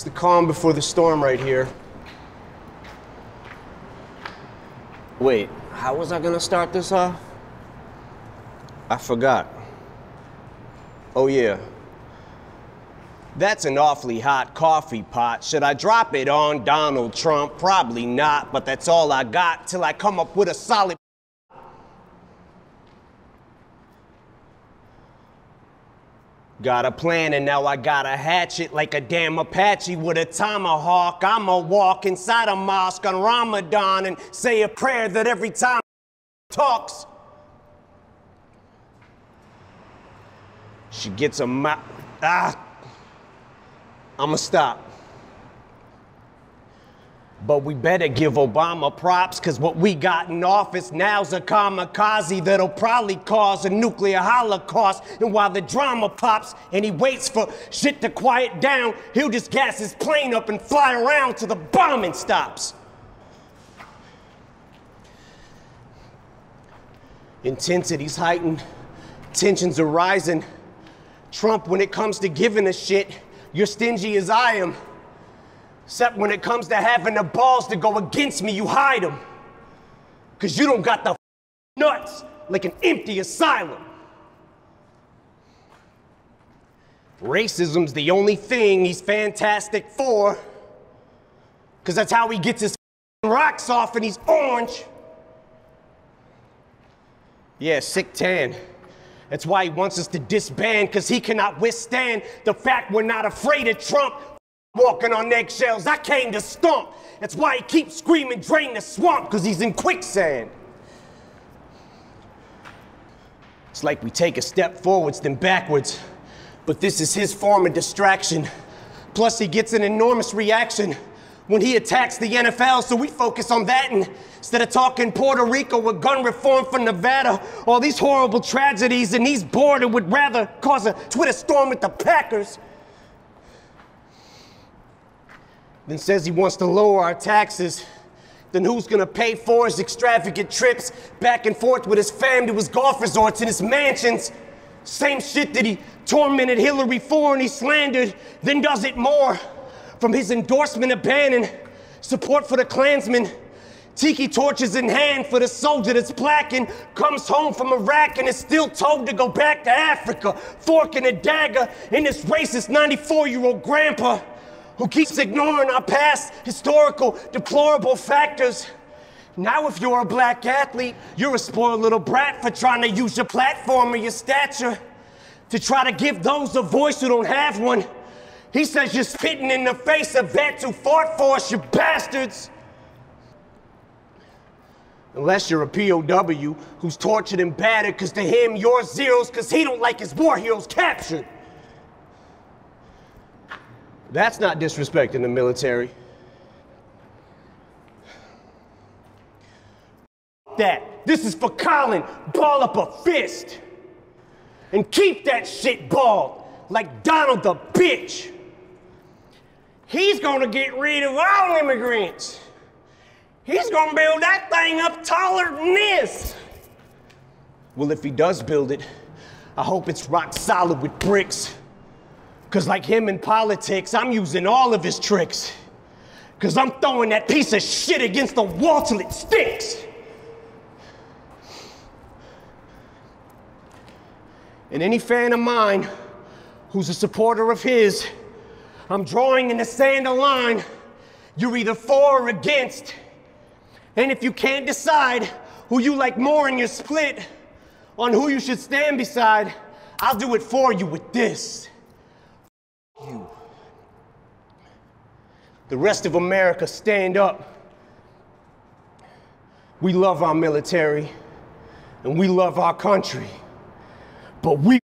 It's the calm before the storm right here. Wait, how was I gonna start this off? I forgot. Oh, yeah. That's an awfully hot coffee pot. Should I drop it on Donald Trump? Probably not, but that's all I got till I come up with a solid. Got a plan and now I got a hatchet like a damn Apache with a tomahawk. I'ma walk inside a mosque on Ramadan and say a prayer that every time talks, she gets a mouth. Ah, I'ma stop. But we better give Obama props, cause what we got in office now's a kamikaze that'll probably cause a nuclear holocaust. And while the drama pops and he waits for shit to quiet down, he'll just gas his plane up and fly around till the bombing stops. Intensity's heightened, tensions are rising. Trump, when it comes to giving a shit, you're stingy as I am. Except when it comes to having the balls to go against me, you hide them. Because you don't got the nuts like an empty asylum. Racism's the only thing he's fantastic for. Because that's how he gets his rocks off and he's orange. Yeah, sick tan. That's why he wants us to disband, because he cannot withstand the fact we're not afraid of Trump walking on eggshells. I came to stomp. That's why he keeps screaming, drain the swamp, because he's in quicksand. It's like we take a step forwards, then backwards. But this is his form of distraction. Plus, he gets an enormous reaction when he attacks the NFL, so we focus on that and instead of talking Puerto Rico with gun reform for Nevada, all these horrible tragedies, and he's bored and would rather cause a Twitter storm with the Packers. Then says he wants to lower our taxes. Then who's gonna pay for his extravagant trips back and forth with his fam to his golf resorts and his mansions? Same shit that he tormented Hillary for and he slandered, then does it more. From his endorsement of Bannon, support for the Klansmen, tiki torches in hand for the soldier that's black and comes home from Iraq and is still told to go back to Africa, fork and a dagger in this racist 94 year old grandpa who keeps ignoring our past historical deplorable factors. Now, if you're a black athlete, you're a spoiled little brat for trying to use your platform or your stature to try to give those a voice who don't have one. He says you're spitting in the face of vets who fought for us, you bastards. Unless you're a POW who's tortured and battered, because to him you're zeros because he don't like his war heroes captured. That's not disrespecting the military. That. This is for Colin. Ball up a fist. And keep that shit balled like Donald the bitch. He's gonna get rid of all immigrants. He's gonna build that thing up taller than this. Well, if he does build it, I hope it's rock solid with bricks. Cause like him in politics, I'm using all of his tricks. Cause I'm throwing that piece of shit against the wall till it sticks. And any fan of mine who's a supporter of his, I'm drawing in the sand a line. You're either for or against. And if you can't decide who you like more in your split on who you should stand beside, I'll do it for you with this. The rest of America, stand up. We love our military and we love our country, but we